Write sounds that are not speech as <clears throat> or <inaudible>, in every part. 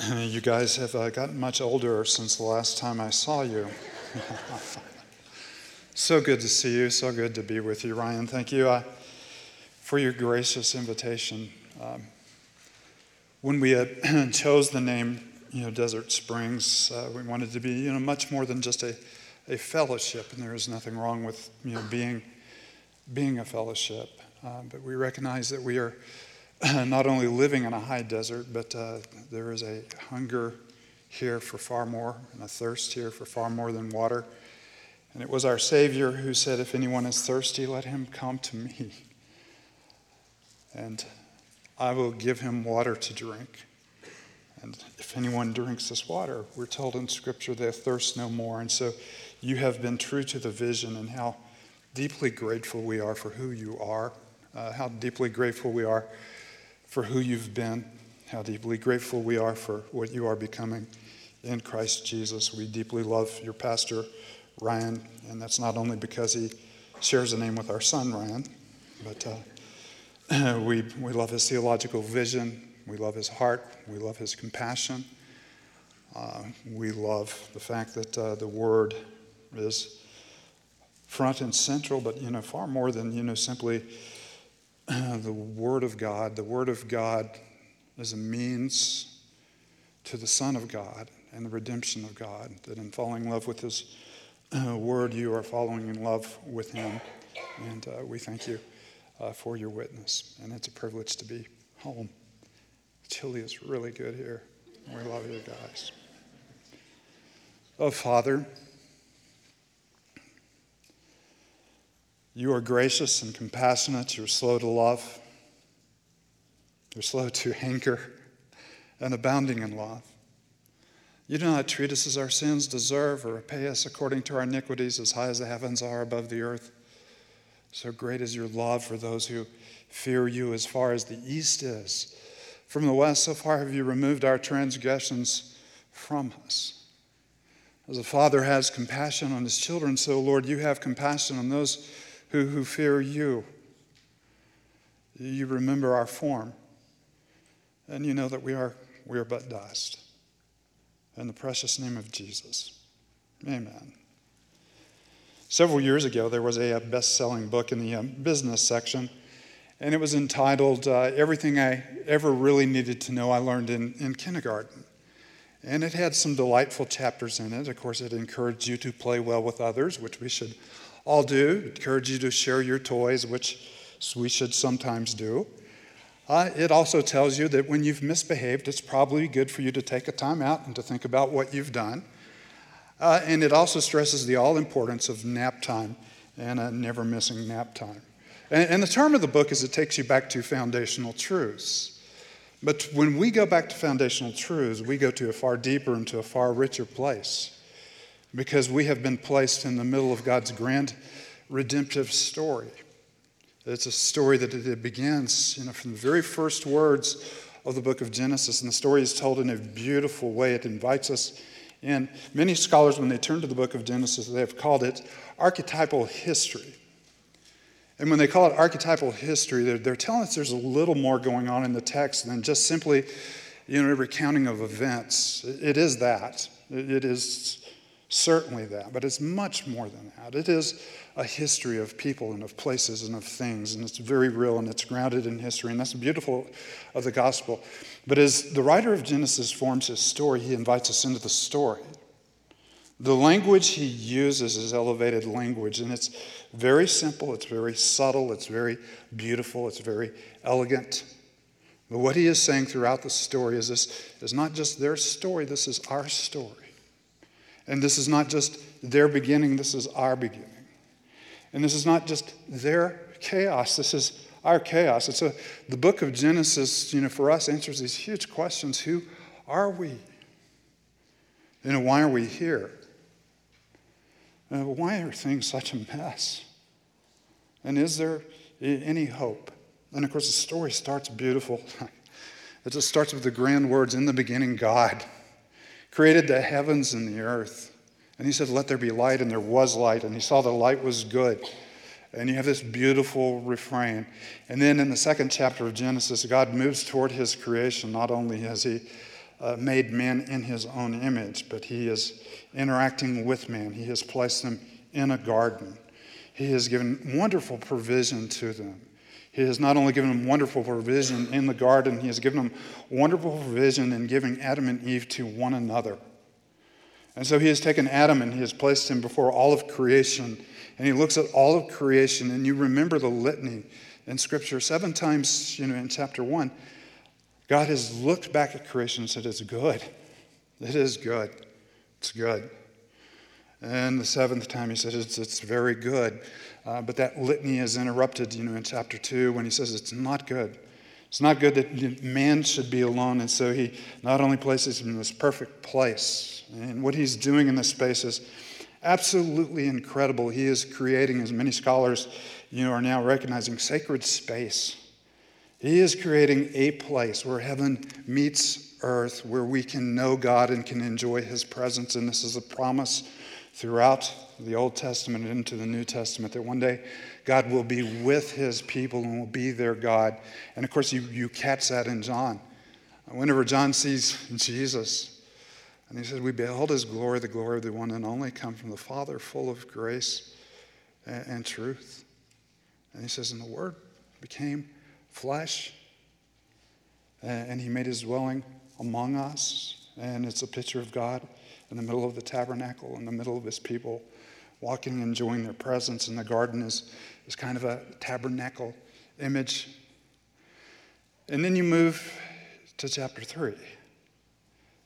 <clears throat> you guys have uh, gotten much older since the last time I saw you. <laughs> so good to see you. So good to be with you, Ryan. Thank you uh, for your gracious invitation. Um, when we had <clears throat> chose the name, you know, Desert Springs, uh, we wanted to be, you know, much more than just a, a fellowship, and there is nothing wrong with, you know, being being a fellowship. Uh, but we recognize that we are <clears throat> not only living in a high desert, but uh, there is a hunger here for far more and a thirst here for far more than water. And it was our Savior who said, If anyone is thirsty, let him come to me. And I will give him water to drink. And if anyone drinks this water, we're told in Scripture they thirst no more. And so you have been true to the vision and how deeply grateful we are for who you are, uh, how deeply grateful we are for who you've been, how deeply grateful we are for what you are becoming in Christ Jesus. We deeply love your pastor, Ryan, and that's not only because he shares a name with our son, Ryan, but uh, <clears throat> we, we love his theological vision, we love his heart, we love his compassion. Uh, we love the fact that uh, the Word is front and central, but you know far more than you know simply <clears throat> the Word of God. The Word of God is a means to the Son of God and the redemption of God. That in falling in love with His <clears throat> Word, you are falling in love with Him. And uh, we thank you uh, for your witness. And it's a privilege to be home. Chili is really good here. We love you guys. Oh, Father. You are gracious and compassionate. You're slow to love. You're slow to hanker and abounding in love. You do not treat us as our sins deserve or repay us according to our iniquities as high as the heavens are above the earth. So great is your love for those who fear you as far as the east is. From the west, so far have you removed our transgressions from us. As a father has compassion on his children, so, Lord, you have compassion on those who, who fear you. You remember our form, and you know that we are, we are but dust. In the precious name of Jesus, amen. Several years ago, there was a best selling book in the um, business section, and it was entitled uh, Everything I Ever Really Needed to Know I Learned in, in Kindergarten. And it had some delightful chapters in it. Of course, it encouraged you to play well with others, which we should all do. Encourage you to share your toys, which we should sometimes do. Uh, it also tells you that when you've misbehaved, it's probably good for you to take a time out and to think about what you've done. Uh, and it also stresses the all importance of nap time and uh, never missing nap time. And, and the term of the book is it takes you back to foundational truths. But when we go back to foundational truths, we go to a far deeper and to a far richer place because we have been placed in the middle of God's grand redemptive story. It's a story that it begins you know, from the very first words of the book of Genesis, and the story is told in a beautiful way. It invites us in. Many scholars, when they turn to the book of Genesis, they have called it archetypal history. And when they call it archetypal history, they're, they're telling us there's a little more going on in the text than just simply you know, a recounting of events. It is that. It is certainly that, but it's much more than that. It is a history of people and of places and of things, and it's very real and it's grounded in history, and that's beautiful of the gospel. But as the writer of Genesis forms his story, he invites us into the story. The language he uses is elevated language, and it's very simple, it's very subtle, it's very beautiful, it's very elegant. But what he is saying throughout the story is this is not just their story, this is our story. And this is not just their beginning, this is our beginning. And this is not just their chaos, this is our chaos. It's a, the book of Genesis, you know, for us answers these huge questions. Who are we? You know, why are we here? Uh, why are things such a mess? And is there any hope? And of course, the story starts beautiful. <laughs> It just starts with the grand words In the beginning, God created the heavens and the earth. And he said, Let there be light, and there was light. And he saw the light was good. And you have this beautiful refrain. And then in the second chapter of Genesis, God moves toward his creation. Not only has he uh, made man in his own image, but he is interacting with man. He has placed them in a garden. He has given wonderful provision to them. He has not only given them wonderful provision in the garden, he has given them wonderful provision in giving Adam and Eve to one another. And so he has taken Adam and he has placed him before all of creation. And he looks at all of creation, and you remember the litany in Scripture seven times, you know, in chapter one. God has looked back at creation and said, It's good. It is good. It's good. And the seventh time he said, It's, it's very good. Uh, but that litany is interrupted, you know, in chapter 2 when he says it's not good. It's not good that man should be alone. And so he not only places him in this perfect place, and what he's doing in this space is absolutely incredible. He is creating, as many scholars, you know, are now recognizing, sacred space. He is creating a place where heaven meets earth, where we can know God and can enjoy his presence. And this is a promise throughout the Old Testament and into the New Testament that one day God will be with his people and will be their God. And of course, you, you catch that in John. Whenever John sees Jesus, and he says, We beheld his glory, the glory of the one and only, come from the Father, full of grace and, and truth. And he says, And the Word became flesh, and, and he made his dwelling among us. And it's a picture of God in the middle of the tabernacle, in the middle of his people, walking, and enjoying their presence. And the garden is, is kind of a tabernacle image. And then you move to chapter 3.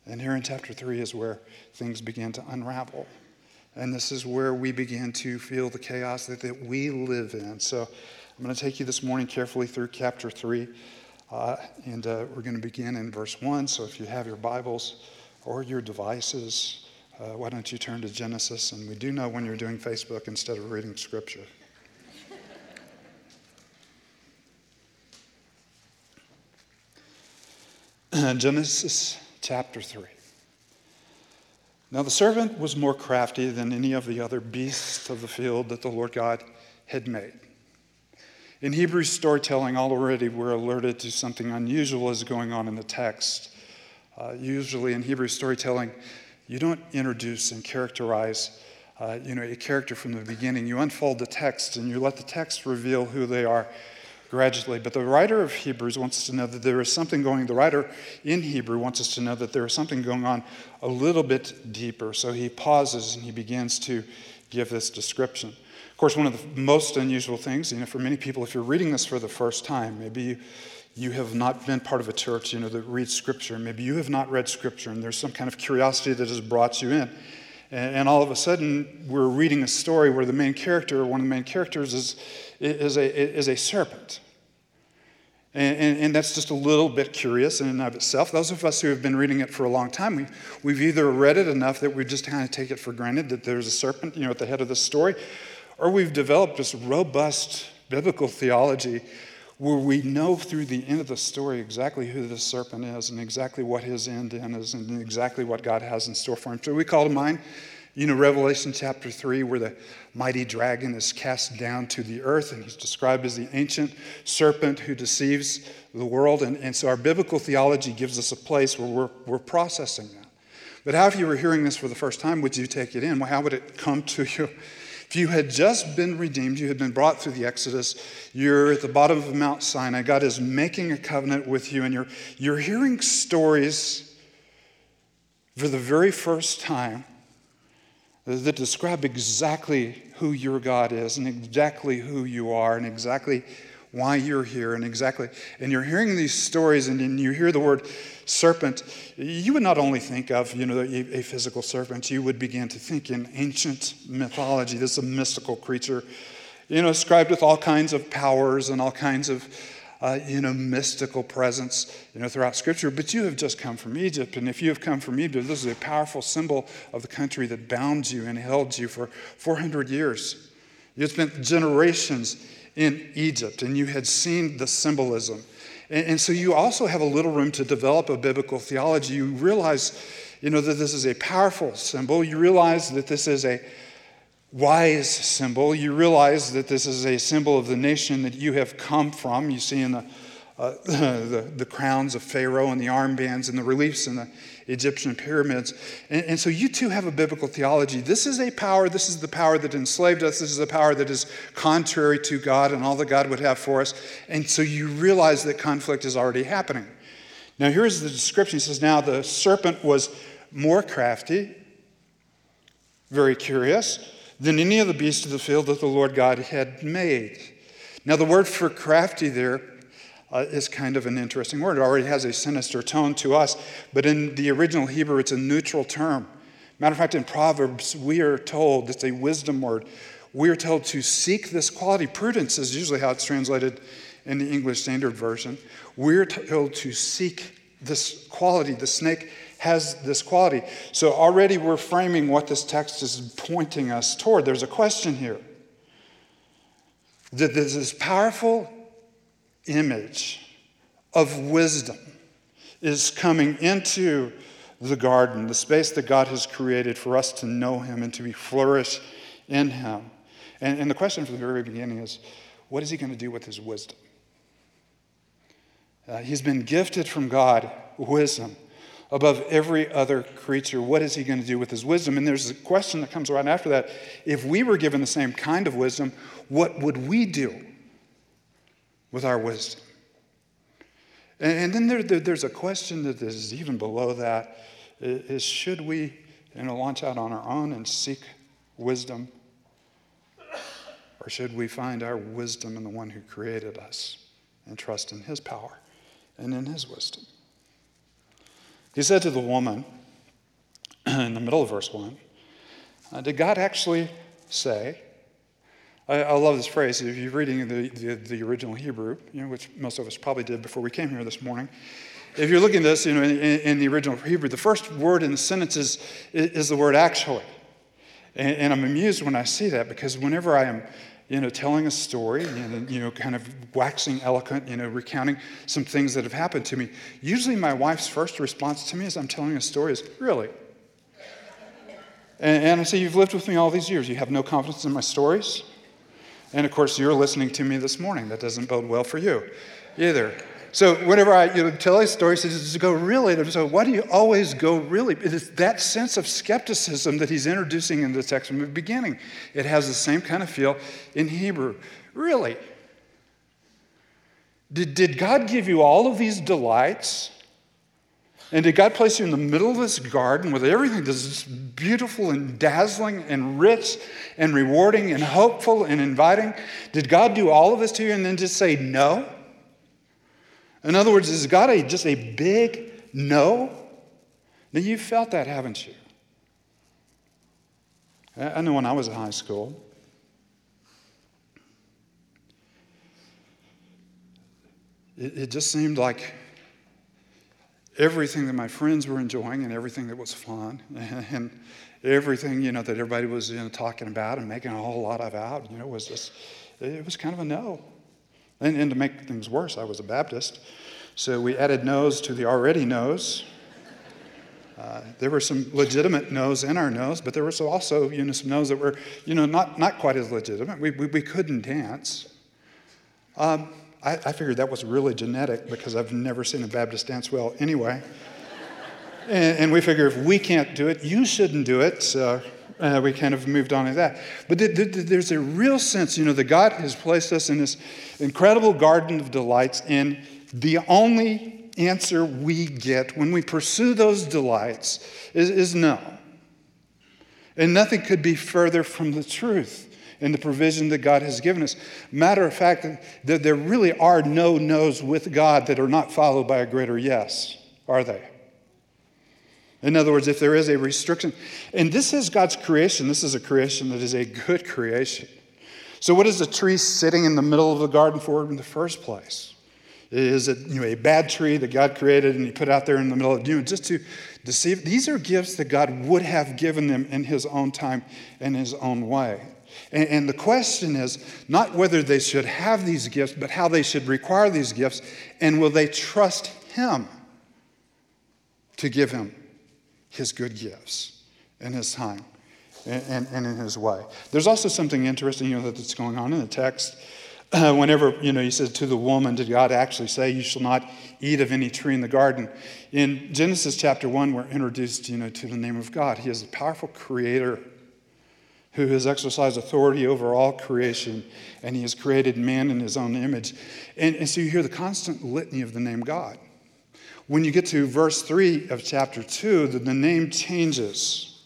And here in chapter 3 is where things begin to unravel. And this is where we begin to feel the chaos that, that we live in. So I'm going to take you this morning carefully through chapter 3. Uh, and uh, we're going to begin in verse 1. So if you have your Bibles, or your devices, uh, why don't you turn to Genesis? And we do know when you're doing Facebook instead of reading Scripture. <clears throat> Genesis chapter 3. Now the servant was more crafty than any of the other beasts of the field that the Lord God had made. In Hebrew storytelling, already we're alerted to something unusual is going on in the text. Uh, usually in Hebrew storytelling, you don't introduce and characterize uh, you know, a character from the beginning. You unfold the text and you let the text reveal who they are gradually. But the writer of Hebrews wants to know that there is something going, the writer in Hebrew wants us to know that there is something going on a little bit deeper. So he pauses and he begins to give this description. Of course, one of the most unusual things, you know, for many people, if you're reading this for the first time, maybe you you have not been part of a church, you know, that reads Scripture. Maybe you have not read Scripture, and there's some kind of curiosity that has brought you in. And, and all of a sudden, we're reading a story where the main character, one of the main characters, is, is, a, is a serpent. And, and, and, that's just a little bit curious in and of itself. Those of us who have been reading it for a long time, we, we've either read it enough that we just kind of take it for granted that there's a serpent, you know, at the head of the story, or we've developed this robust biblical theology where we know through the end of the story exactly who the serpent is and exactly what his end is and exactly what God has in store for him. So we call to mind, you know, Revelation chapter 3, where the mighty dragon is cast down to the earth and he's described as the ancient serpent who deceives the world. And, and so our biblical theology gives us a place where we're, we're processing that. But how, if you were hearing this for the first time, would you take it in? Well, how would it come to you? If you had just been redeemed, you had been brought through the Exodus, you're at the bottom of Mount Sinai, God is making a covenant with you, and you're, you're hearing stories for the very first time that describe exactly who your God is and exactly who you are and exactly why you're here and exactly and you're hearing these stories and then you hear the word serpent, you would not only think of you know, a, a physical serpent, you would begin to think in ancient mythology. This is a mystical creature, you know, described with all kinds of powers and all kinds of uh, you know, mystical presence, you know, throughout Scripture. But you have just come from Egypt, and if you have come from Egypt, this is a powerful symbol of the country that bound you and held you for 400 years. You spent generations in Egypt, and you had seen the symbolism. And, and, so you also have a little room to develop a biblical theology. You realize, you know, that this is a powerful symbol. You realize that this is a wise symbol. You realize that this is a symbol of the nation that you have come from. You see in the uh, <laughs> the, the crowns of Pharaoh and the armbands and the reliefs and the Egyptian pyramids. And, and so you too have a biblical theology. This is a power, this is the power that enslaved us, this is a power that is contrary to God and all that God would have for us. And so you realize that conflict is already happening. Now, here's the description. He says, Now the serpent was more crafty, very curious, than any of the beasts of the field that the Lord God had made. Now, the word for crafty there uh, is kind of an interesting word. It already has a sinister tone to us, but in the original Hebrew, it's a neutral term. Matter of fact, in Proverbs, we are told, it's a wisdom word, we are told to seek this quality. Prudence is usually how it's translated in the English Standard Version. We're told to seek this quality. The snake has this quality. So already we're framing what this text is pointing us toward. There's a question here. That there's this powerful image of wisdom is coming into the garden, the space that God has created for us to know Him and to be flourish in Him. And, and the question from the very beginning is what is He going to do with His wisdom? Uh, he's been gifted from God wisdom above every other creature. What is he going to do with his wisdom? And there's a question that comes right after that. If we were given the same kind of wisdom, what would we do with our wisdom? And, and then there, there, there's a question that is even below that: is should we you know, launch out on our own and seek wisdom? Or should we find our wisdom in the one who created us and trust in his power? and in his wisdom. He said to the woman <clears throat> in the middle of verse 1, uh, Did God actually say, I, I, love this phrase. If you're reading the, the, the, original Hebrew, you know, which most of us probably did before we came here this morning, if you're looking at this you know, in, in the original Hebrew, the first word in the sentence is, is the word actually. And, and I'm amused when I see that because whenever I am you know, telling a story, and, you know, kind of waxing eloquent, you know, recounting some things that have happened to me. Usually, my wife's first response to me as I'm telling a story is, Really? And, and I say, You've lived with me all these years. You have no confidence in my stories? And of course, you're listening to me this morning. That doesn't bode well for you either. So whenever I you know, tell a story, he says, go really. So why do you always go really? It is that sense of skepticism that he's introducing in the text from the beginning. It has the same kind of feel in Hebrew. Really? Did, did God give you all of these delights? And did God place you in the middle of this garden with everything that's beautiful and dazzling and rich and rewarding and hopeful and inviting? Did God do all of this to you and then just say no? In other words, is God a, just a big no? Now, you've felt that, haven't you? I know when I was in high school, it, it just seemed like everything that my friends were enjoying and everything that was fun <laughs> and, everything you know that everybody was you know, talking about and making a whole lot of out you know was just it was kind of a no and, and to make things worse, I was a Baptist. So we added no's to the already no's. Uh, there were some legitimate no's in our no's, but there was also you know, some no's that were you know, not, not quite as legitimate. We, we, we couldn't dance. Um, I, I figured that was really genetic because I've never seen a Baptist dance well anyway. <laughs> and, and, we figure if we can't do it, you shouldn't do it. So uh, we kind of moved on to that. But th- th- there's a real sense, you know, that God has placed us in this incredible garden of delights, and the only answer we get when we pursue those delights is, is no. And nothing could be further from the truth and the provision that God has given us. Matter of fact, that there really are no no's with God that are not followed by a greater yes, are they? In other words, if there is a restriction, and this is God's creation, this is a creation that is a good creation. So, what is the tree sitting in the middle of the garden for in the first place? Is it you know, a bad tree that God created and He put out there in the middle of you just to deceive? These are gifts that God would have given them in His own time and His own way. And, and the question is not whether they should have these gifts, but how they should require these gifts, and will they trust Him to give Him his good gifts in his time and, and, and in his way. There's also something interesting you know, that's going on in the text. uh, whenever, you know, he said to the woman, did God actually say, you shall not eat of any tree in the garden? In Genesis chapter 1, we're introduced, you know, to the name of God. He is a powerful creator who has exercised authority over all creation, and he has created man in his own image. And, and so you hear the constant litany of the name God. When you get to verse 3 of chapter 2, the, the name changes.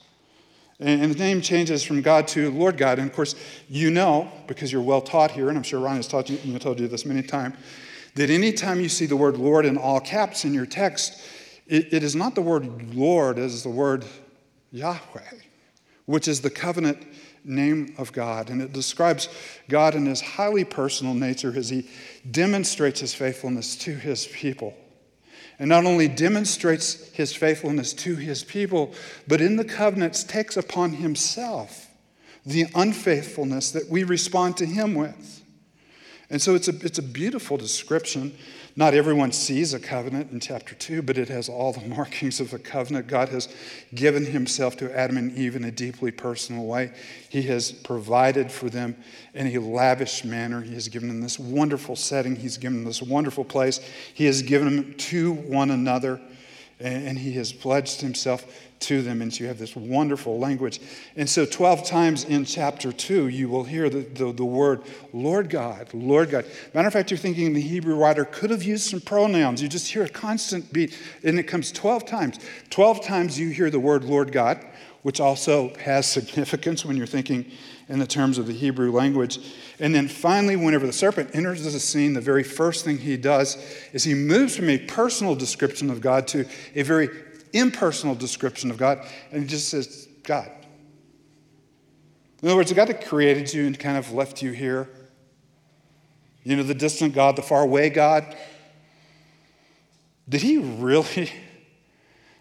And the name changes from God to Lord God. And of course, you know, because you're well taught here, and I'm sure Ron has taught you, you told you this many times, that anytime you see the word Lord in all caps in your text, it, it is not the word Lord, it is the word Yahweh, which is the covenant name of God. And it describes God in his highly personal nature as he demonstrates his faithfulness to his people and not only demonstrates his faithfulness to his people, but in the covenants takes upon himself the unfaithfulness that we respond to him with. And so it's a, it's a beautiful description not everyone sees a covenant in chapter 2, but it has all the <laughs> markings of a covenant. God has given himself to Adam and Eve in a deeply personal way. He has provided for them in a lavish manner. He has given them this wonderful setting, He's given them this wonderful place. He has given them to one another, and He has pledged Himself to them. And so you have this wonderful language. And so 12 times in chapter 2, you will hear the, the, the, word Lord God, Lord God. Matter of fact, you're thinking the Hebrew writer could have used some pronouns. You just hear a constant beat, and it comes 12 times. 12 times you hear the word Lord God, which also has significance when you're thinking in the terms of the Hebrew language. And then finally, whenever the serpent enters the scene, the very first thing he does is he moves from a personal description of God to a very impersonal description of God, and he just says, God. In other words, the God that created you and kind of left you here, you know, the distant God, the far away God, did he really, <laughs>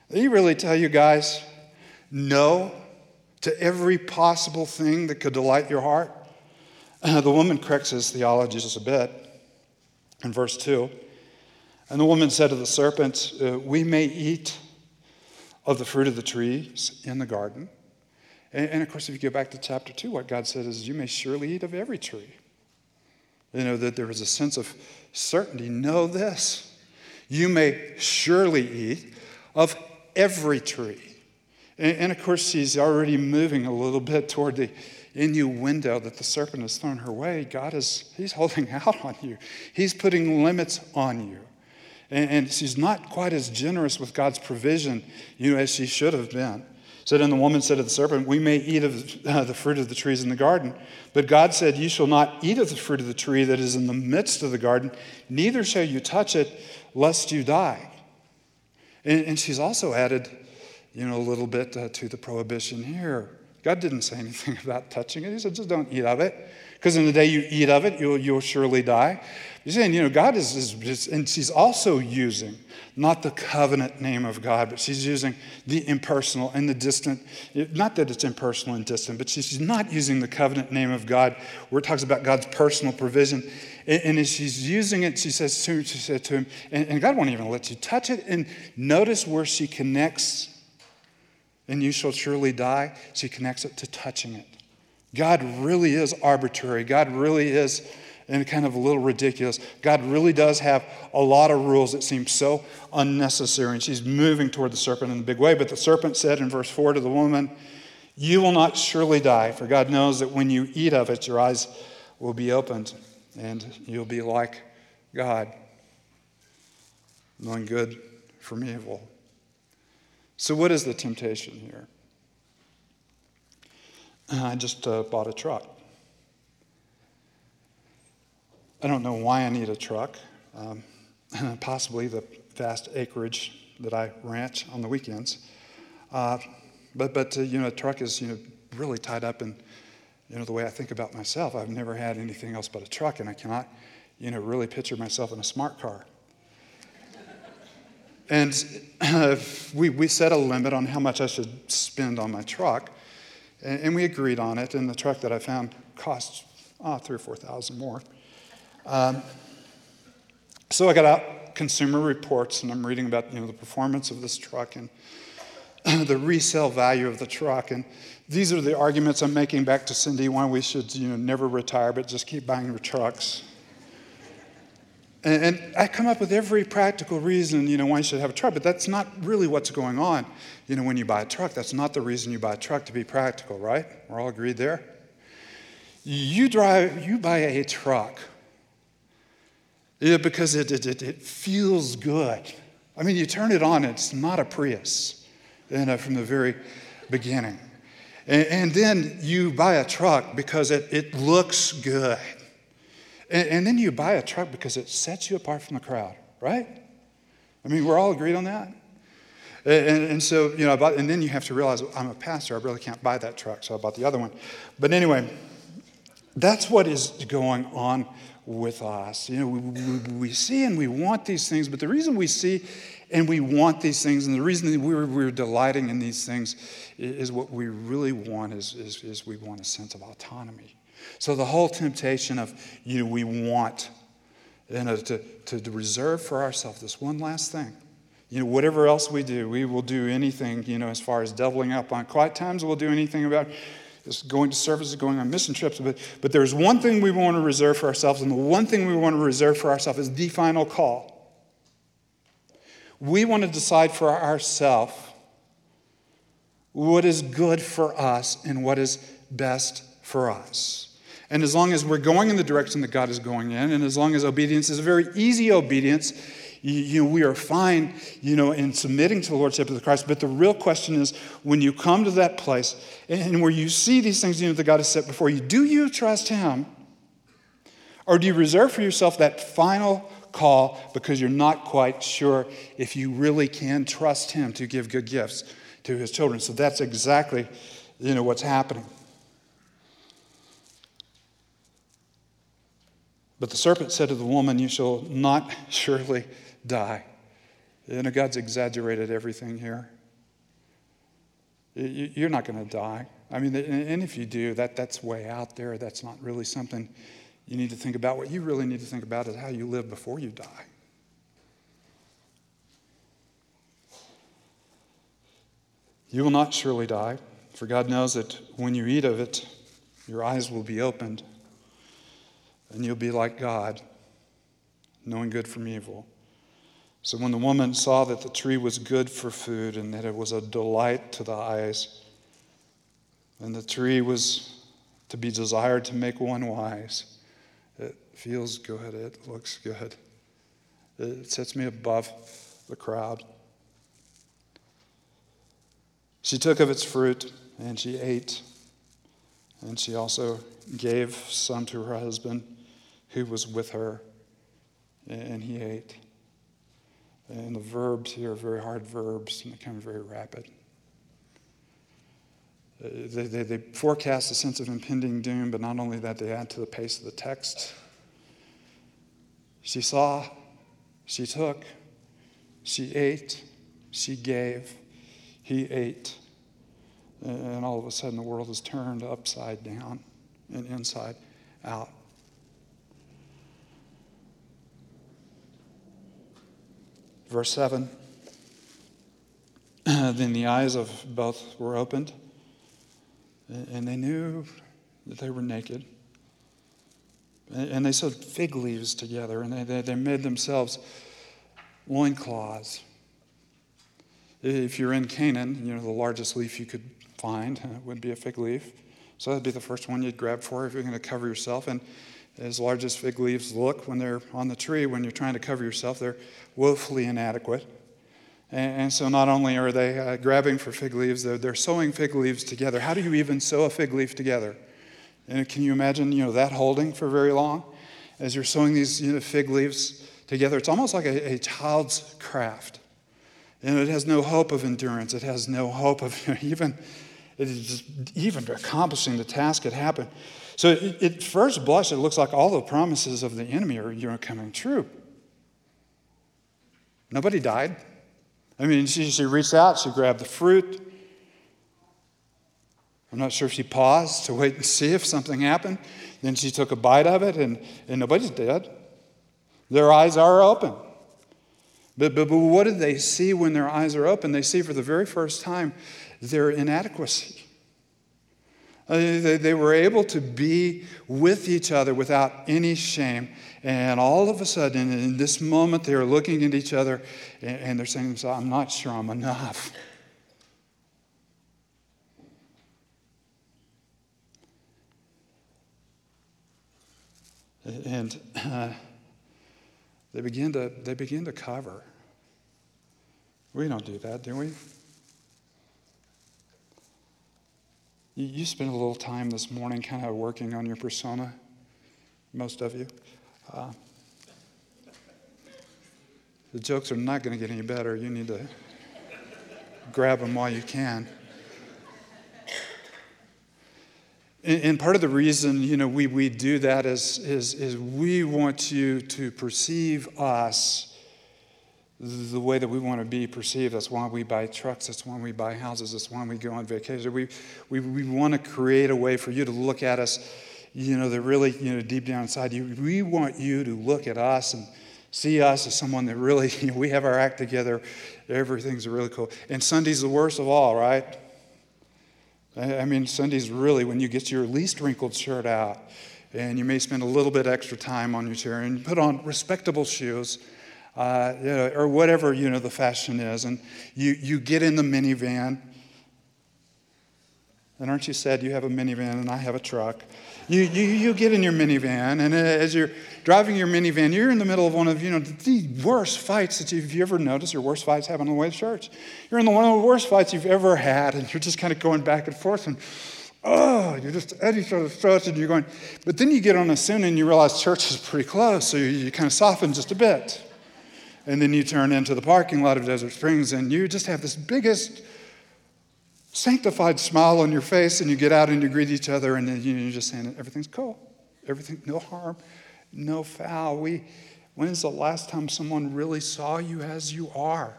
did he really tell you guys no to every possible thing that could delight your heart? Uh, the woman corrects his theology just a bit in verse 2. And the woman said to the serpent, uh, We may eat of the fruit of the trees in the garden. And, and, of course, if you go back to chapter 2, what God said is, You may surely eat of every tree. You know, that there is a sense of certainty. Know this you may surely eat of every tree. And, and of course, she's already moving a little bit toward the innuendo that the serpent has thrown her way. God is, He's holding <laughs> out on you, He's putting limits on you. And, and she's not quite as generous with God's provision, you know, as she should have been. Said, and the woman said to the serpent, We may eat of uh, the fruit of the trees in the garden. But God said, You shall not eat of the fruit of the tree that is in the midst of the garden, neither shall you touch it, lest you die. And, and she's also added, you know, a little bit uh, to the prohibition here. God didn't say anything <laughs> about touching it. He said, just don't eat of it. Because in the day you eat of it, you'll, you'll surely die. He's saying, you know, God is, is, and she's also using not the covenant name of God, but she's using the impersonal and the distant. Not that it's impersonal and distant, but she's not using the covenant name of God where it talks about God's personal provision. And, and as she's using it, she says to, she said to him, and, and God won't even let you touch it. And notice where she connects, and you shall surely die. She connects it to touching it. God really is arbitrary. God really is and kind of a little ridiculous. God really does have a lot of rules that seem so unnecessary. And she's moving toward the serpent in a big way. But the serpent said in verse 4 to the woman, You will not surely die, for God knows that when you eat of it, your eyes will be opened, and you'll be like God, knowing good from evil. So, what is the temptation here? I just uh, bought a truck. I don't know why I need a truck. Um, possibly the vast acreage that I ranch on the weekends. Uh, but but uh, you know, a truck is you know really tied up in you know the way I think about myself. I've never had anything else but a truck, and I cannot you know really picture myself in a smart car. and uh, we we set a limit on how much I should spend on my truck, and, and we agreed on it. And the truck that I found costs uh, three or four thousand more. Um, so I got out Consumer Reports, and I'm reading about you know the performance of this truck and <clears throat> the resale value of the truck. And these are the arguments I'm making back to Cindy why we should you know never retire, but just keep buying your trucks. And, and I come up with every practical reason, you know, why you should have a truck, but that's not really what's going on. You know, when you buy a truck, that's not the reason you buy a truck to be practical, right? We're all agreed there. You drive, you buy a truck yeah, because it, it, it, feels good. I mean, you turn it on, it's not a Prius you know, from the very beginning. And, and then you buy a truck because it, it looks good. And, and then you buy a truck because it sets you apart from the crowd, right? I mean, we're all agreed on that. And, and, so, you know, and then you have to realize I'm a pastor. I really can't buy that truck, so I bought the other one. But anyway, that's what is going on with us. You know, we, we, we, see and we want these things, but the reason we see and we want these things, and the reason we're, we're delighting in these things is, what we really want is, is, is, we want a sense of autonomy. So the whole temptation of, you know, we want you know, to, to, reserve for ourselves this one last thing. You know, whatever else we do, we will do anything, you know, as far as doubling up on quiet times, we'll do anything about going to services, going on mission trips. But, but there's one thing we want to reserve for ourselves, and the one thing we want to reserve for ourselves is the final call. We want to decide for ourselves what is good for us and what is best for us. And as long as we're going in the direction that God is going in, and as long as obedience is a very easy obedience, you, you know, we are fine, you know, in submitting to the Lordship of the Christ. But the real question is when you come to that place and where you see these things you know, that God has set before you, do you trust Him? Or do you reserve for yourself that final call because you're not quite sure if you really can trust Him to give good gifts to His children? So that's exactly, you know, what's happening. But the serpent said to the woman, You shall not <laughs> surely die. You know, God's exaggerated everything here. You're not going to die. I mean, and if you do, that, that's way out there. That's not really something you need to think about. What you really need to think about is how you live before you die. You will not surely die, for God knows that when you eat of it, your eyes will be opened and you'll be like God, knowing good from evil. So when the woman saw that the tree was good for food and that it was a delight to the eyes, and the tree was to be desired to make one wise, it feels good, it looks good, it sets me above the crowd. She took of its fruit and she ate, and she also gave some to her husband who was with her, and he ate. And the verbs here are very hard verbs, and they come very rapid. Uh, they, they, they, forecast a sense of impending doom, but not only that, they add to the pace of the text. She saw, she took, she ate, she gave, he ate. And all of a sudden, the world is turned upside down and inside out. Verse 7 <clears throat> Then the eyes of both were opened, and they knew that they were naked. And they sewed fig leaves together, and they, they made themselves loincloths. If you're in Canaan, you know, the largest leaf you could find <laughs> would be a fig leaf. So that'd be the first one you'd grab for if you're going to cover yourself. And as large as fig leaves look when they're on the tree, when you're trying to cover yourself, they're woefully inadequate. And, and so not only are they uh, grabbing for fig leaves, they're, they're sewing fig leaves together. How do you even sew a fig leaf together? And can you imagine, you know, that holding for very long? As you're sewing these you know, fig leaves together, it's almost like a, a child's craft. And it has no hope of endurance. It has no hope of <laughs> even, even accomplishing the task at hand. So at first blush, it looks like all the promises of the enemy are you know, coming true. Nobody died. I mean, she, she reached out, she grabbed the fruit. I'm not sure if she paused to wait and see if something happened. Then she took a bite of it, and, and nobody's dead. Their eyes are open. But, but, but what do they see when their eyes are open? They see for the very first time their inadequacy. Uh, they, were able to be with each other without any shame. And all of a sudden, in this moment, they are looking at each other and, and they're saying to themselves, I'm not sure I'm enough. And uh, they begin to they begin to cover. We don't do that, do we? You, spent a little time this morning kind of working on your persona, most of you. Uh, the jokes are not going to get any better. You need to grab them while you can. And, part of the reason, you know, we, we do that is, is, is we want you to perceive us the way that we want to be perceived. That's why we buy trucks. That's why we buy houses. That's why we go on vacation. We, we, we want to create a way for you to look at us, you know, that really, you know, deep down inside you. We want you to look at us and see us as someone that really, <laughs> you know, we have our act together. Everything's really cool. And Sunday's the worst of all, right? I mean, Sunday's really when you get your least wrinkled shirt out and you may spend a little bit extra time on your chair and put on respectable shoes. Uh, or whatever you know the fashion is, and you, you get in the minivan. And aren't you sad you have a minivan and I have a truck? You, you, you get in your minivan, and as you're driving your minivan, you're in the middle of one of you know the worst fights that you've you ever noticed. Your worst fights happen on the way to church. You're in the one of the worst fights you've ever had, and you're just kind of going back and forth, and oh, you're just at each other's throats, and you're going. But then you get on a soon, and you realize church is pretty close, so you, you kind of soften just a bit, and then you turn into the parking lot of Desert Springs, and you just have this biggest sanctified smile on your face, and you get out and you greet each other, and you're just saying everything's cool, everything, no harm, no foul. We, when is the last time someone really saw you as you are?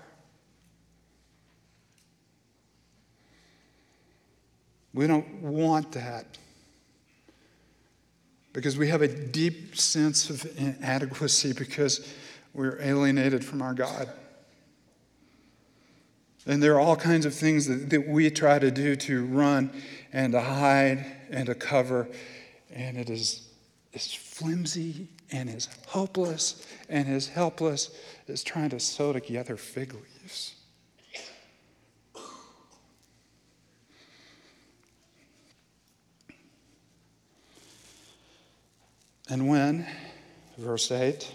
We don't want that because we have a deep sense of inadequacy because we're alienated from our God. And there are all kinds of things that, that we try to do to run and to hide and to cover. And it is as flimsy and as hopeless and as helpless as trying to sew together fig leaves. And when, verse 8,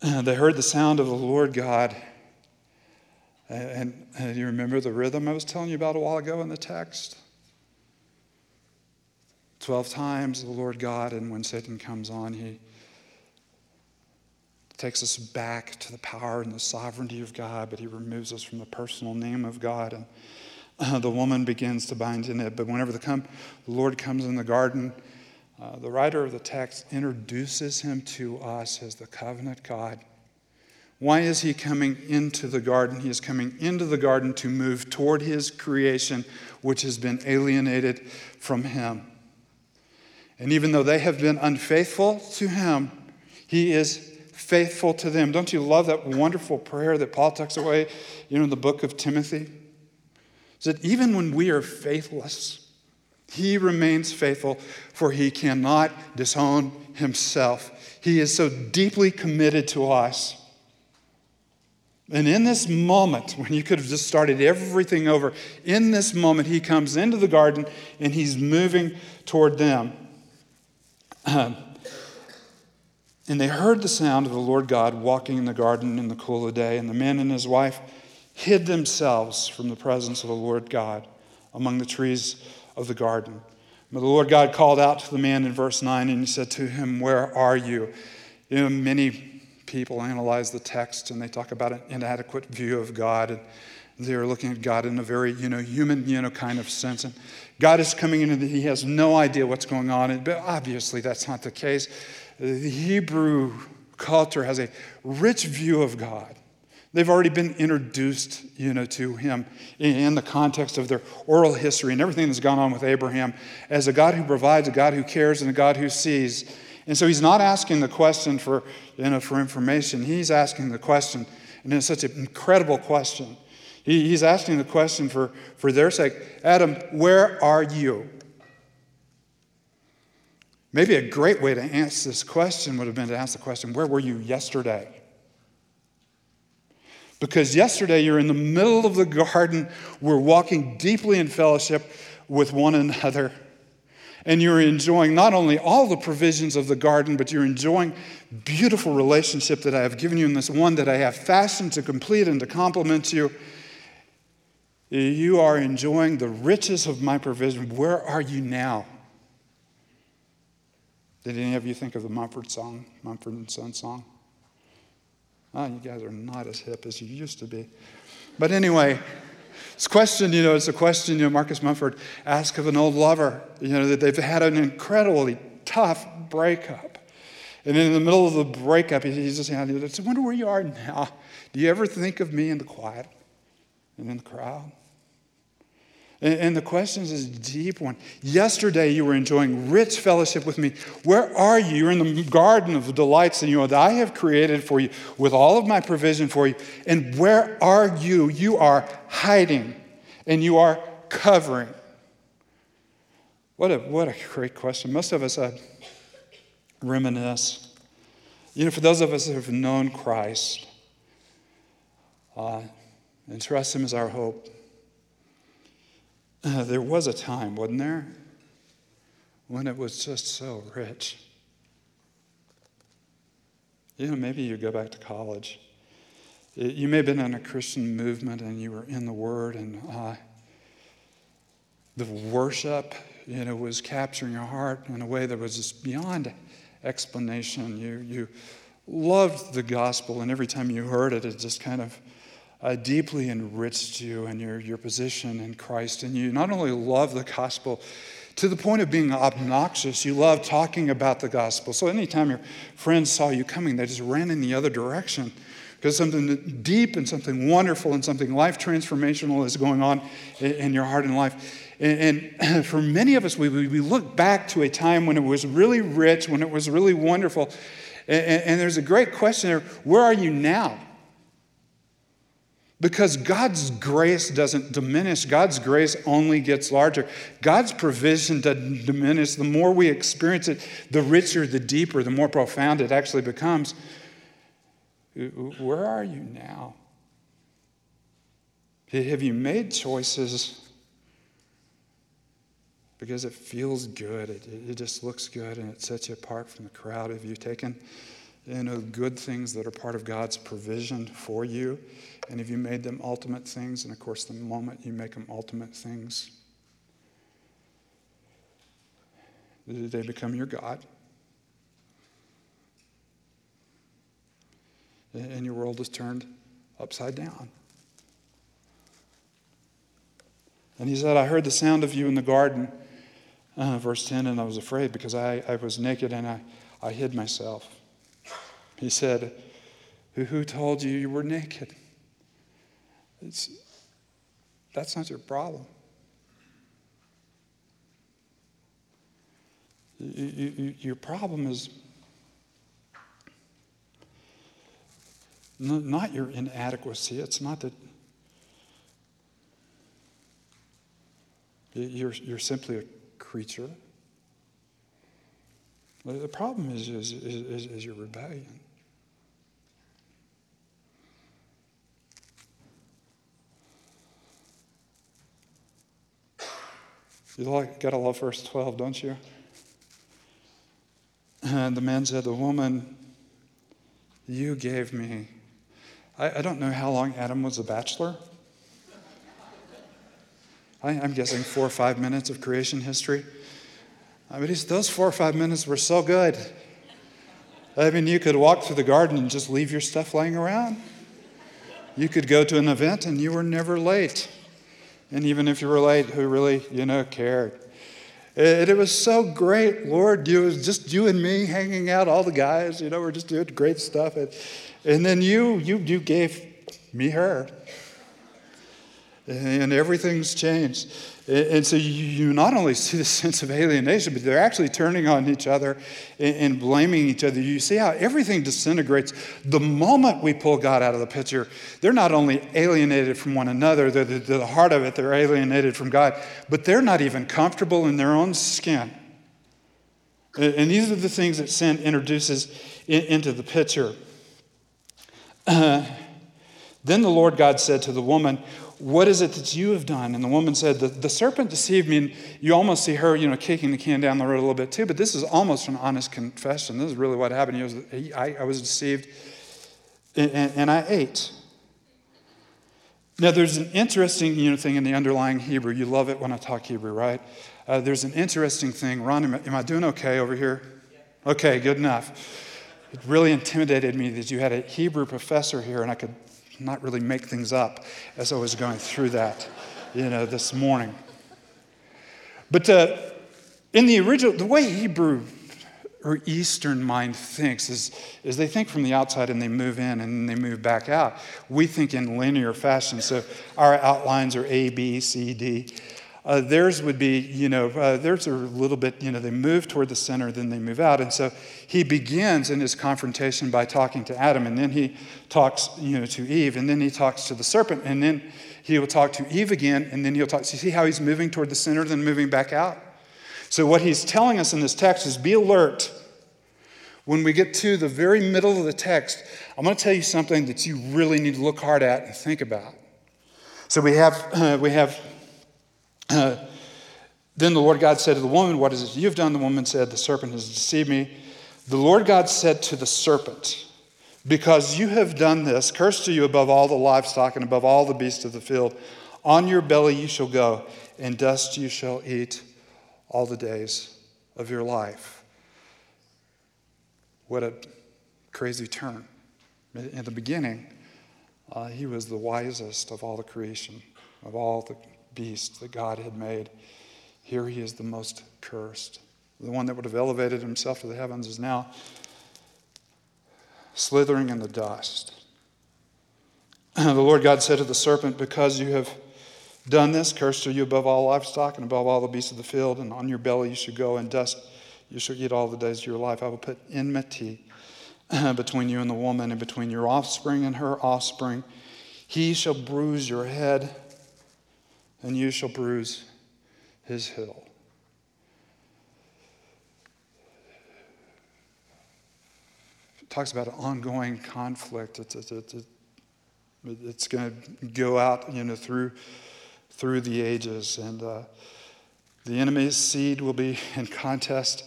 <clears throat> they heard the sound of the Lord God. And, and, you remember the rhythm I was telling you about a while ago in the text? Twelve times the Lord God, and when Satan comes on, he takes us back to the power and the sovereignty of God, but he removes us from the personal name of God. And uh, <clears throat> the woman begins to bind in it. But whenever the, come, the Lord comes in the garden, uh, the writer of the text introduces him to us as the covenant God. Why is he coming into the garden? He is coming into the garden to move toward his creation, which has been alienated from him. And even though they have been unfaithful to him, he is faithful to them. Don't you love that wonderful prayer that Paul tucks away, you know, in the book of Timothy? That even when we are faithless, he remains faithful, for he cannot disown himself. He is so deeply committed to us. And in this moment, when you could have just started everything over, in this moment, he comes into the garden and he's moving toward them. <clears throat> and they heard the sound of the Lord God walking in the garden in the cool of the day, and the man and his wife hid themselves from the presence of the Lord God among the trees of the garden. But the Lord God called out to the man in verse 9 and he said to him, Where are you? You know, many people analyze the text and they talk about an inadequate view of God. And they're looking at God in a very, you know, human, you know, kind of sense. And God is coming in and he has no idea what's going on. But obviously, that's not the case. The Hebrew culture has a rich view of God. They've already been introduced, you know, to him in the context of their oral history and everything that's gone on with Abraham as a God who provides, a God who cares, and a God who sees. And so he's not asking the question for, you know, for information. He's asking the question, and it's such an incredible question. He, he's asking the question for, for their sake Adam, where are you? Maybe a great way to answer this question would have been to ask the question, Where were you yesterday? Because yesterday you're in the middle of the garden, we're walking deeply in fellowship with one another. And you're enjoying not only all the provisions of the garden, but you're enjoying beautiful relationship that I have given you in this one that I have fashioned to complete and to complement you. You are enjoying the riches of my provision. Where are you now? Did any of you think of the Mumford song, Mumford and Son song? Oh, you guys are not as hip as you used to be. But anyway, this question, you know, it's a question, you know, Marcus Mumford asked of an old lover, you know, that they've had an incredibly tough breakup. And in the middle of the breakup, he's just saying, I wonder where you are now. Do you ever think of me in the quiet and in the crowd? And the question is a deep one. Yesterday, you were enjoying rich fellowship with me. Where are you? You're in the garden of delights and you know, that I have created for you with all of my provision for you. And where are you? You are hiding and you are covering. What a, what a great question. Most of us uh, reminisce. You know, for those of us who have known Christ uh, and trust Him as our hope, uh, there was a time, wasn't there, when it was just so rich. You know, maybe you go back to college. You may have been in a Christian movement and you were in the Word, and uh, the worship, you know, was capturing your heart in a way that was just beyond explanation. You, you loved the gospel, and every time you heard it, it just kind of uh, deeply enriched you and your, your position in Christ. And you not only love the gospel to the point of being obnoxious, you love talking about the gospel. So anytime your friends saw you coming, they just ran in the other direction because something deep and something wonderful and something life transformational is going on in your heart and life. And, <clears throat> for many of us, we, we look back to a time when it was really rich, when it was really wonderful. And, and there's a great question there where are you now? Because God's grace doesn't diminish, God's grace only gets larger. God's provision doesn't diminish. The more we experience it, the richer, the deeper, the more profound it actually becomes. Where are you now? Have you made choices because it feels good? It, it just looks good and it sets you apart from the crowd. Have you taken you know, good things that are part of God's provision for you. And if you made them ultimate things, and of course, the moment you make them ultimate things, they become your God. And your world is turned upside down. And he said, I heard the sound of you in the garden, uh, verse 10, and I was afraid because I, I was naked and I, I hid myself. He said, Who told you you were naked? It's, that's not your problem. You, you, your problem is not your inadequacy. It's not that you're, you're simply a creature. The problem is, is, is, is your rebellion. You like, gotta love verse 12, don't you? And the man said, The woman you gave me. I, I don't know how long Adam was a bachelor. I, am guessing four or five minutes of creation history. I mean, those four or five minutes were so good. I mean, you could walk through the garden and just leave your stuff laying around. You could go to an event and you were never late. And even if you were late, who really, you know, cared? And it was so great, Lord. You was just you and me hanging out, all the guys, you know, we're just doing great stuff. And, and then you, you, you gave me her. And everything's changed. And so you not only see the <laughs> sense of alienation, but they're actually turning on each other and blaming each other. You see how everything disintegrates the moment we pull God out of the picture. They're not only alienated from one another, they're the heart of it, they're alienated from God, but they're not even comfortable in their own skin. And these are the things that sin introduces into the picture. Uh, <clears throat> then the Lord God said to the woman, What is it that you have done? And the woman said, The, the serpent deceived me. And you almost see her, you know, kicking the can down the road a little bit too. But this is almost an honest confession. This is really what happened. He was, he, I, I, was deceived and, and, and I ate. Now, there's an interesting you know, thing in the underlying Hebrew. You love it when I talk Hebrew, right? Uh, there's an interesting thing. Ron, am I, am I doing okay over here? Okay, good enough. It really intimidated me that you had a Hebrew professor here and I could not really make things up as I was going through that, you know, this morning. But uh, in the original, the way Hebrew or Eastern mind thinks is, is they think from the outside and they move in and they move back out. We think in linear fashion. So our outlines are A, B, C, D. Uh, theirs would be, you know, uh, theirs are a little bit, you know, they move toward the center, then they move out. And so he begins in his confrontation by talking to Adam, and then he talks, you know, to Eve, and then he talks to the serpent, and then he will talk to Eve again, and then he'll talk. So you see how he's moving toward the center, then moving back out? So what he's telling us in this text is be alert. When we get to the very middle of the text, I'm going to tell you something that you really need to look hard at and think about. So we have, uh, <clears throat> we have uh, <clears throat> then the Lord God said to the woman, What is it you've done? The woman said, The serpent has deceived me. The Lord God said to the serpent, Because you have done this, cursed are you above all the livestock and above all the beasts of the field. On your belly you shall go, and dust you shall eat all the days of your life. What a crazy turn. In the beginning, uh, he was the wisest of all the creation, of all the beast that God had made. Here he is the most cursed. The one that would have elevated himself to the heavens is now slithering in the dust. <clears throat> the Lord God said to the serpent, Because you have done this, cursed are you above all livestock and above all the beasts of the field, and on your belly you shall go, and dust you shall eat all the days of your life. I will put enmity <clears throat> between you and the woman, and between your offspring and her offspring. He shall bruise your head and you shall bruise his heel. It talks about an ongoing conflict. It's, it's, it's, it's going to go out, you know, through, through the ages. And uh, the enemy's seed will be <laughs> in contest,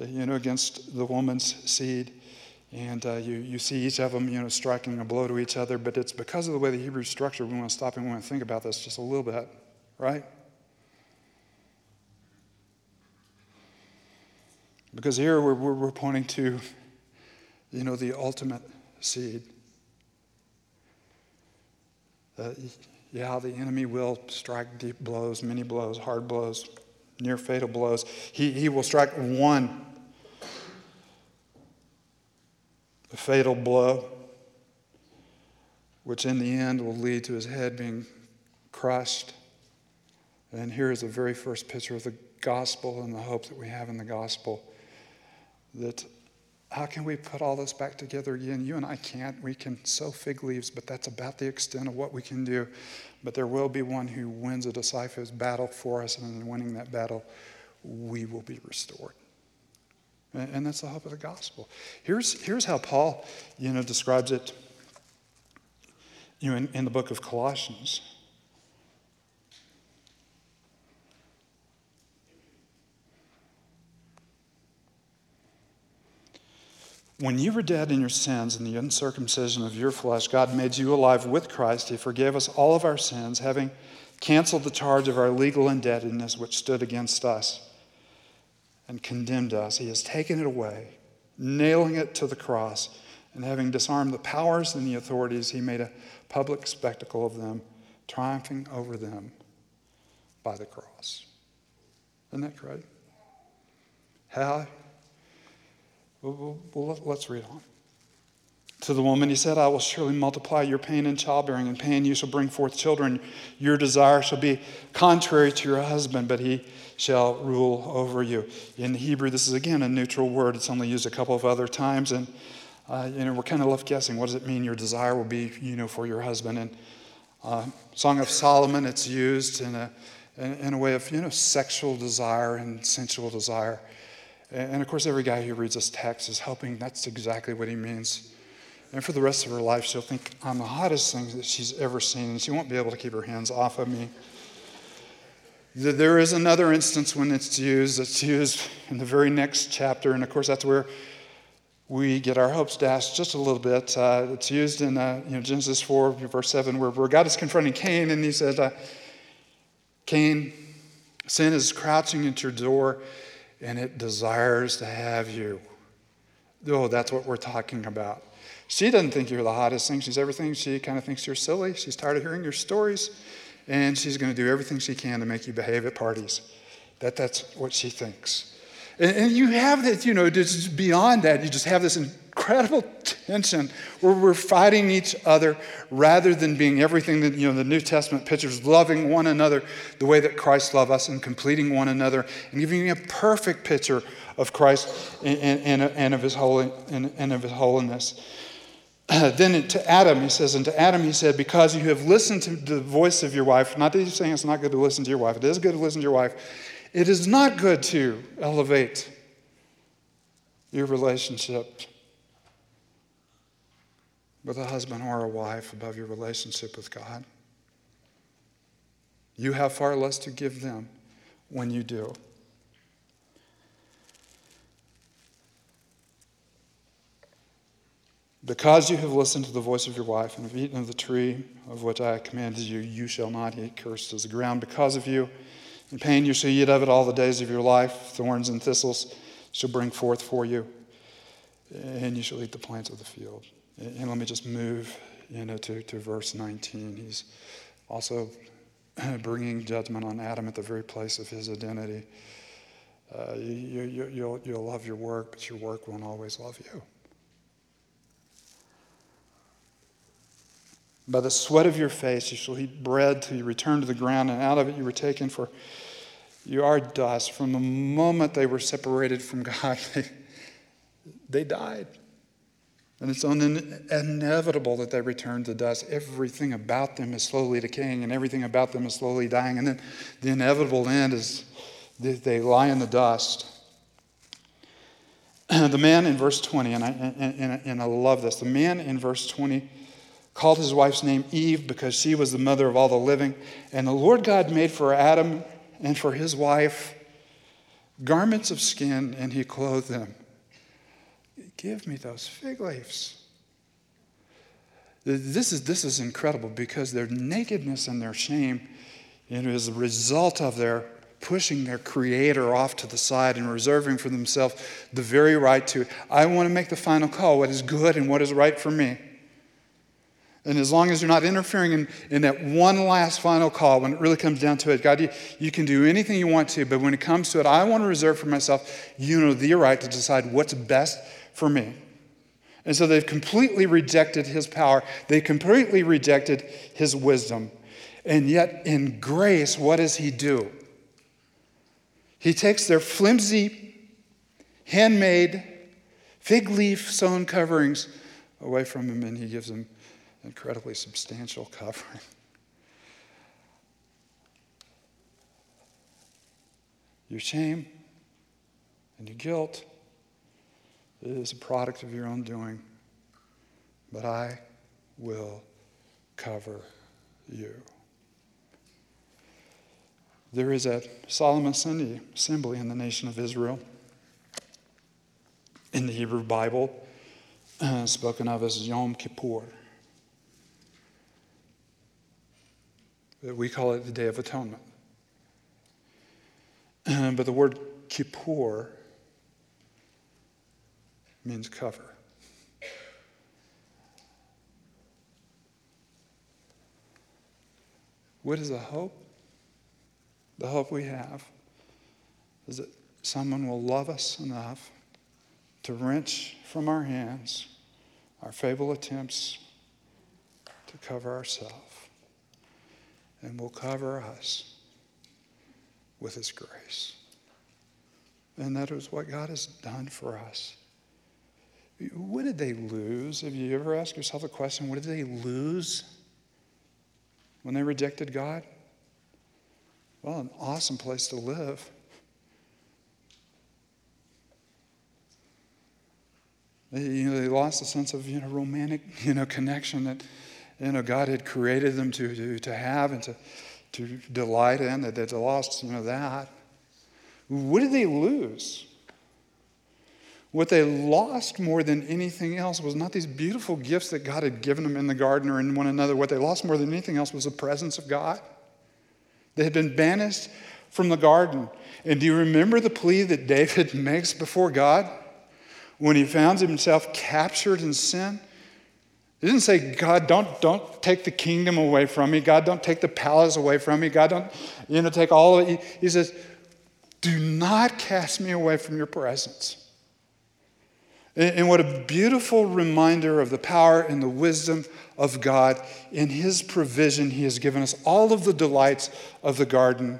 uh, you know, against the woman's seed. And uh, you, you see each of them, you know, striking a blow to each other. But it's because of the way the Hebrew structure, we want to stop and we want to think about this just a little bit right? Because here we're, we're pointing to, you know, the ultimate seed. Uh, yeah, the enemy will strike deep blows, many blows, hard blows, near fatal blows. He, he will strike one fatal blow, which in the end will lead to his head being crushed and here is the very first picture of the gospel and the hope that we have in the gospel. That how can we put all this back together again? You and I can't. We can sew fig leaves, but that's about the extent of what we can do. But there will be one who wins a decisive battle for us, and in winning that battle, we will be restored. And that's the hope of the gospel. Here's, here's how Paul, you know, describes it you know, in, in the book of Colossians. When you were dead in your sins and the uncircumcision of your flesh, God made you alive with Christ. He forgave us all of our sins, having canceled the charge of our legal indebtedness which stood against us and condemned us. He has taken it away, nailing it to the cross, and having disarmed the powers and the authorities, he made a public spectacle of them, triumphing over them by the cross. Isn't that great? How well, well, let's read on. To the woman, he said, I will surely multiply your pain in childbearing. In pain you shall bring forth children. Your desire shall be contrary to your husband, but he shall rule over you. In Hebrew, this is again a neutral word. It's only used a couple of other times. And, uh, you know, we're kind of left guessing. What does it mean your desire will be, you know, for your husband? And uh, Song of Solomon, it's used in a, in, in a way of, you know, sexual desire and sensual desire. And, of course, every guy who reads this text is hoping that's exactly what he means. And for the rest of her life, she'll think I'm the hottest thing that she's ever seen, and she won't be able to keep her hands off of me. There is another instance when it's used. It's used in the very next chapter, and of course, that's where we get our hopes dashed just a little bit. Uh, it's used in uh, you know, Genesis 4, verse 7, where, where, God is confronting Cain, and he says, uh, Cain, sin is crouching at your door, and it desires to have you. Oh, that's what we're talking about. She doesn't think you're the hottest thing she's ever seen. She kind of thinks you're silly. She's tired of hearing your stories, and she's going to do everything she can to make you behave at parties. That, that's what she thinks. And, and you have that, you know, just beyond that, you just have this incredible tension where we're fighting each other rather than being everything that, you know, the New Testament pictures, loving one another the way that Christ loved us and completing one another and giving you a perfect picture of Christ and, and, and of, his holy, and, and of his holiness. <clears throat> then to Adam, he says, and to Adam, he said, because you have listened to the voice of your wife, not that he's saying it's not good to listen to your wife, it is good to listen to your wife. It is not good to elevate your relationship with a husband or a wife above your relationship with God. You have far less to give them when you do. Because you have listened to the voice of your wife and have eaten of the tree of which I commanded you, you shall not eat. Cursed is the ground because of you. In pain you shall eat of it all the days of your life. Thorns and thistles shall bring forth for you, and you shall eat the plants of the field. And let me just move you know, to, to verse 19. He's also <clears throat> bringing judgment on Adam at the very place of his identity. Uh, you, you, you'll, you'll love your work, but your work won't always love you. By the sweat of your face you shall eat bread till you return to the ground, and out of it you were taken, for you are dust. From the moment they were separated from God, they, <laughs> they died. And it's inevitable that they return to dust. Everything about them is slowly decaying, and everything about them is slowly dying. And then the inevitable end is that they lie in the dust. <clears throat> the man in verse 20, and I, and, and I love this, the man in verse 20 called his wife's name Eve because she was the mother of all the living. And the Lord God made for Adam and for his wife garments of skin, and he clothed them. Give me those fig leaves. This is, this is incredible because their nakedness and their shame you know, is a result of their pushing their creator off to the side and reserving for themselves the very right to, I want to make the final call, what is good and what is right for me. And as long as you're not interfering in, in that one last final call, when it really comes down to it, God, you, you can do anything you want to, but when it comes to it, I want to reserve for myself, you know, the right to decide what's best for me. And so they've completely rejected his power, they completely rejected his wisdom. And yet, in grace, what does he do? He takes their flimsy, handmade, fig leaf sewn coverings away from him and he gives them incredibly substantial <laughs> covering. Your shame and your guilt is a product of your own doing, but I will cover you. There is a solemn assembly in the nation of Israel in the Hebrew Bible, <clears throat> spoken of as Yom Kippur. We call it the Day of Atonement. <clears throat> but the word Kippur means cover. What is the hope? The hope we have is that someone will love us enough to wrench from our hands our feeble attempts to cover ourselves. And will cover us with His grace. And that is what God has done for us. What did they lose? Have you ever asked yourself a question? What did they lose when they rejected God? Well, an awesome place to live. They, you know, they lost a sense of you know romantic you know connection that you know God had created them to, to, to have and to, to delight in. That they lost you know that. What did they lose? What they lost more than anything else was not these beautiful gifts that God had given them in the garden or in one another. What they lost more than anything else was the presence of God. They had been banished from the garden. And do you remember the plea that David <laughs> makes before God when he found himself captured in sin? He didn't say, God, don't, don't take the kingdom away from me. God, don't take the palace away from me. God, don't, you know, take all of it. He says, do not cast me away from your presence. And what a beautiful reminder of the power and the wisdom of God. In His provision, He has given us all of the delights of the garden,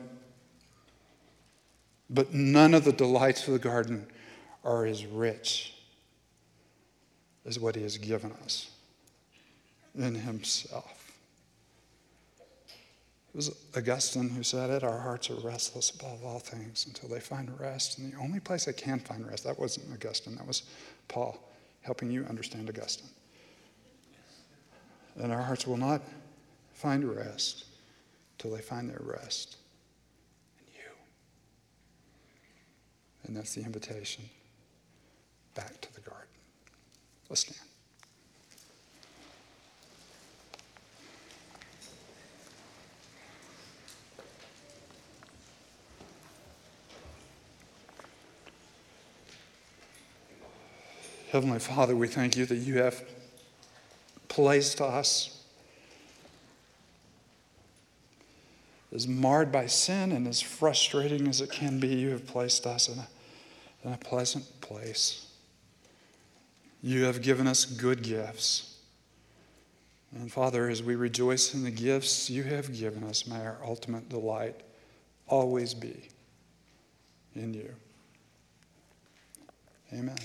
but none of the delights of the garden are as rich as what He has given us in Himself. It was Augustine who said it our hearts are restless above all things until they find rest. And the only place they can find rest, that wasn't Augustine, that was Paul, helping you understand Augustine. And our hearts will not find rest till they find their rest in you. And that's the invitation back to the garden. Let's stand. Heavenly Father, we thank you that you have placed us as marred by sin and as frustrating as it can be, you have placed us in a, in a pleasant place. You have given us good gifts. And Father, as we rejoice in the gifts you have given us, may our ultimate delight always be in you. Amen.